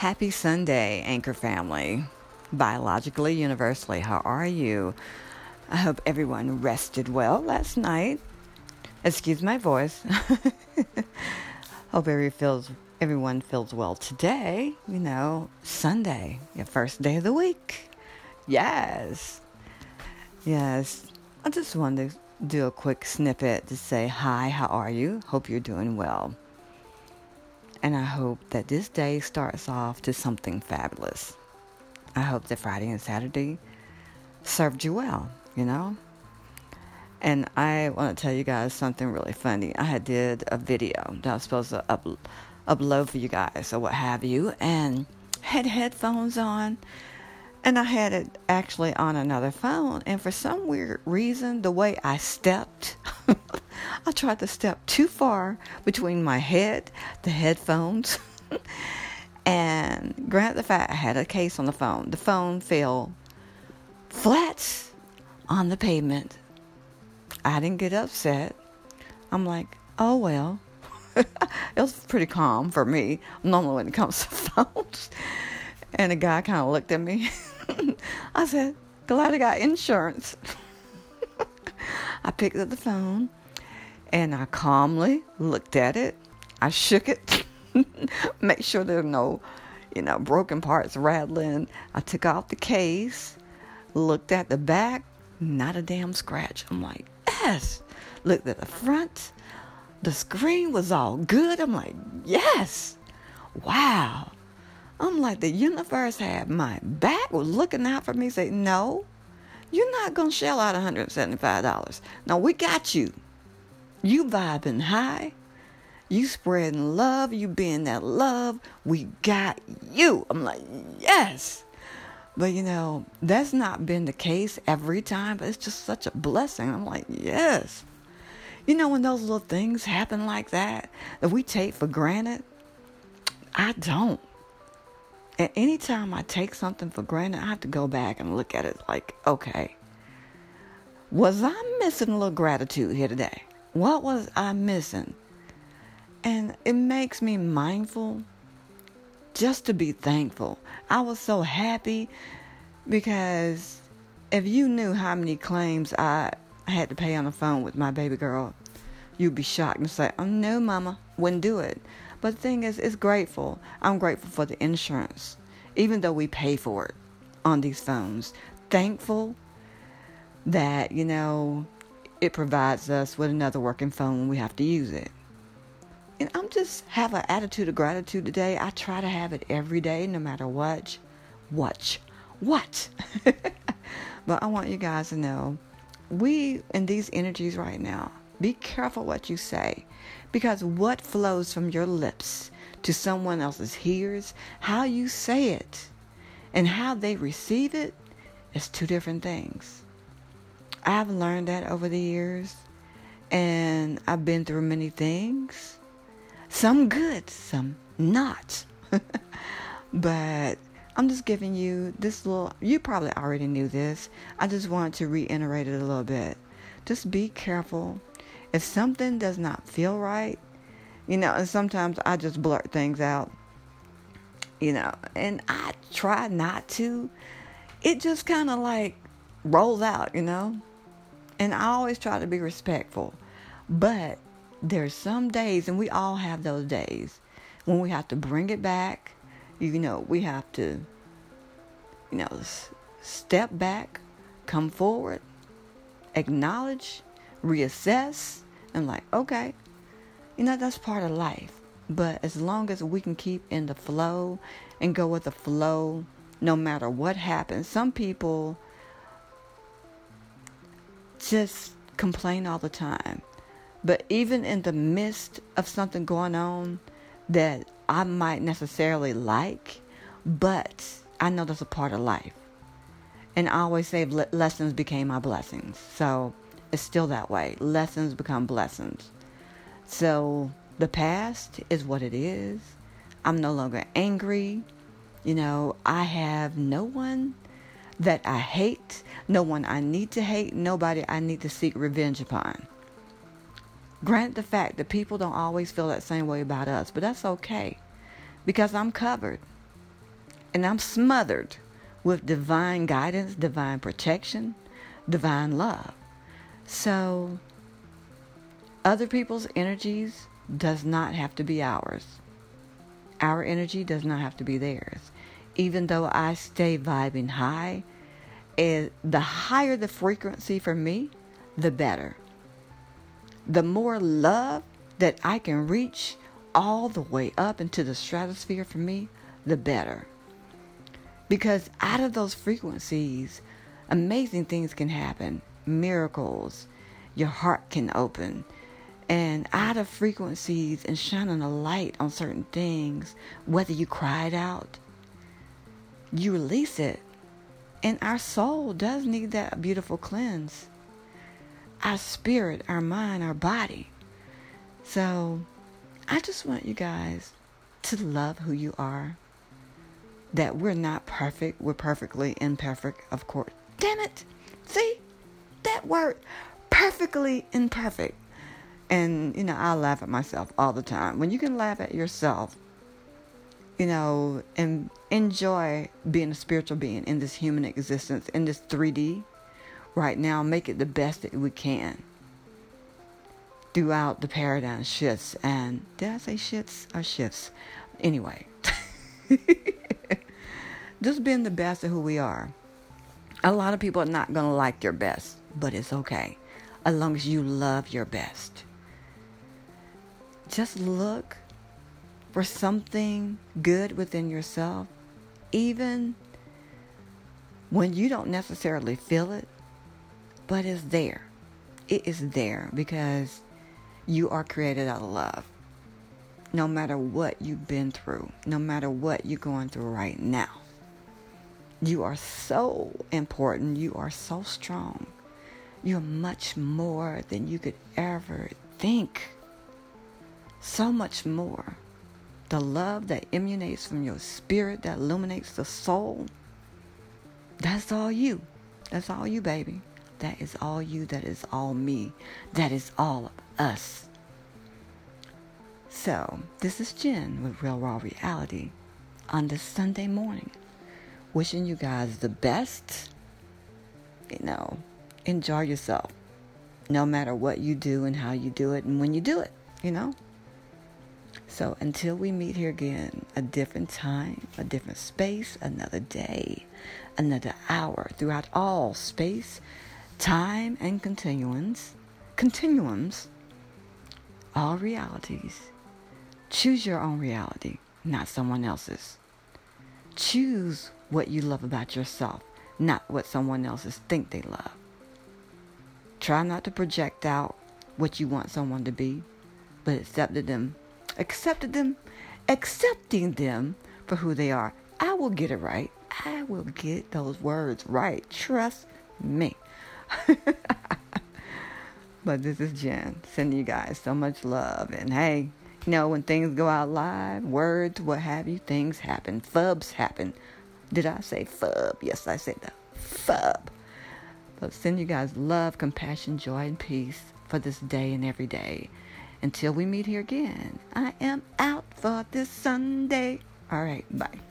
Happy Sunday, Anchor family. Biologically, universally, how are you? I hope everyone rested well last night. Excuse my voice. hope every feels, everyone feels well today. You know, Sunday, your first day of the week. Yes. Yes. I just wanted to do a quick snippet to say hi, how are you? Hope you're doing well. And I hope that this day starts off to something fabulous. I hope that Friday and Saturday served you well, you know? And I want to tell you guys something really funny. I had did a video that I was supposed to up, upload for you guys or what have you, and had headphones on and I had it actually on another phone, and for some weird reason, the way I stepped, I tried to step too far between my head, the headphones, and grant the fact I had a case on the phone. The phone fell flat on the pavement. I didn't get upset. I'm like, oh well. it was pretty calm for me, normally when it comes to phones. And the guy kind of looked at me. I said, glad I got insurance. I picked up the phone and I calmly looked at it. I shook it, make sure there were no, you know, broken parts rattling. I took off the case, looked at the back, not a damn scratch. I'm like, yes. Looked at the front, the screen was all good. I'm like, yes. Wow. I'm like, the universe had my back, was looking out for me, say, no, you're not going to shell out $175. No, we got you. You vibing high. You spreading love. You being that love. We got you. I'm like, yes. But you know, that's not been the case every time, but it's just such a blessing. I'm like, yes. You know, when those little things happen like that, that we take for granted, I don't. And anytime I take something for granted, I have to go back and look at it like, okay, was I missing a little gratitude here today? What was I missing? And it makes me mindful just to be thankful. I was so happy because if you knew how many claims I had to pay on the phone with my baby girl, you'd be shocked and say, Oh no, mama, wouldn't do it. But the thing is, it's grateful. I'm grateful for the insurance, even though we pay for it on these phones. Thankful that, you know, it provides us with another working phone when we have to use it. And I'm just have an attitude of gratitude today. I try to have it every day, no matter what. Watch. What? but I want you guys to know we in these energies right now, be careful what you say because what flows from your lips to someone else's ears, how you say it, and how they receive it is two different things. I've learned that over the years, and I've been through many things. Some good, some not. but I'm just giving you this little, you probably already knew this. I just want to reiterate it a little bit. Just be careful if something does not feel right, you know, and sometimes I just blurt things out, you know, and I try not to. It just kind of like rolls out, you know, and I always try to be respectful. But there's some days, and we all have those days, when we have to bring it back. You know, we have to, you know, step back, come forward, acknowledge, reassess, and like, okay, you know, that's part of life. But as long as we can keep in the flow and go with the flow, no matter what happens, some people just complain all the time. But even in the midst of something going on that I might necessarily like, but I know that's a part of life. And I always say lessons became my blessings. So it's still that way. Lessons become blessings. So the past is what it is. I'm no longer angry. You know, I have no one that I hate, no one I need to hate, nobody I need to seek revenge upon. Grant the fact that people don't always feel that same way about us, but that's okay because I'm covered. And I'm smothered with divine guidance, divine protection, divine love. So, other people's energies does not have to be ours. Our energy does not have to be theirs. Even though I stay vibing high, it, the higher the frequency for me, the better. The more love that I can reach all the way up into the stratosphere for me, the better. Because out of those frequencies, amazing things can happen, miracles, your heart can open. And out of frequencies and shining a light on certain things, whether you it out, you release it. And our soul does need that beautiful cleanse. Our spirit, our mind, our body. So I just want you guys to love who you are. That we're not perfect. We're perfectly imperfect, of course. Damn it. See? That word. Perfectly imperfect. And, you know, I laugh at myself all the time. When you can laugh at yourself, you know, and enjoy being a spiritual being in this human existence, in this 3D right now, make it the best that we can throughout the paradigm shifts. And did I say shits or shifts? Anyway, just being the best of who we are. A lot of people are not going to like your best, but it's okay as long as you love your best. Just look for something good within yourself, even when you don't necessarily feel it, but it's there. It is there because you are created out of love. No matter what you've been through, no matter what you're going through right now, you are so important. You are so strong. You're much more than you could ever think. So much more. The love that emanates from your spirit, that illuminates the soul, that's all you. That's all you, baby. That is all you. That is all me. That is all of us. So, this is Jen with Real Raw Reality on this Sunday morning. Wishing you guys the best. You know, enjoy yourself. No matter what you do and how you do it and when you do it, you know? So until we meet here again, a different time, a different space, another day, another hour, throughout all space, time, and continuums, continuums, all realities. Choose your own reality, not someone else's. Choose what you love about yourself, not what someone else's think they love. Try not to project out what you want someone to be, but accepted them, accepted them, accepting them for who they are. I will get it right. I will get those words right. Trust me. but this is Jen sending you guys so much love. And hey, you know, when things go out live, words, what have you, things happen. Fubs happen. Did I say fub? Yes, I said that. Fub. But send you guys love, compassion, joy, and peace for this day and every day. Until we meet here again, I am out for this Sunday. All right, bye.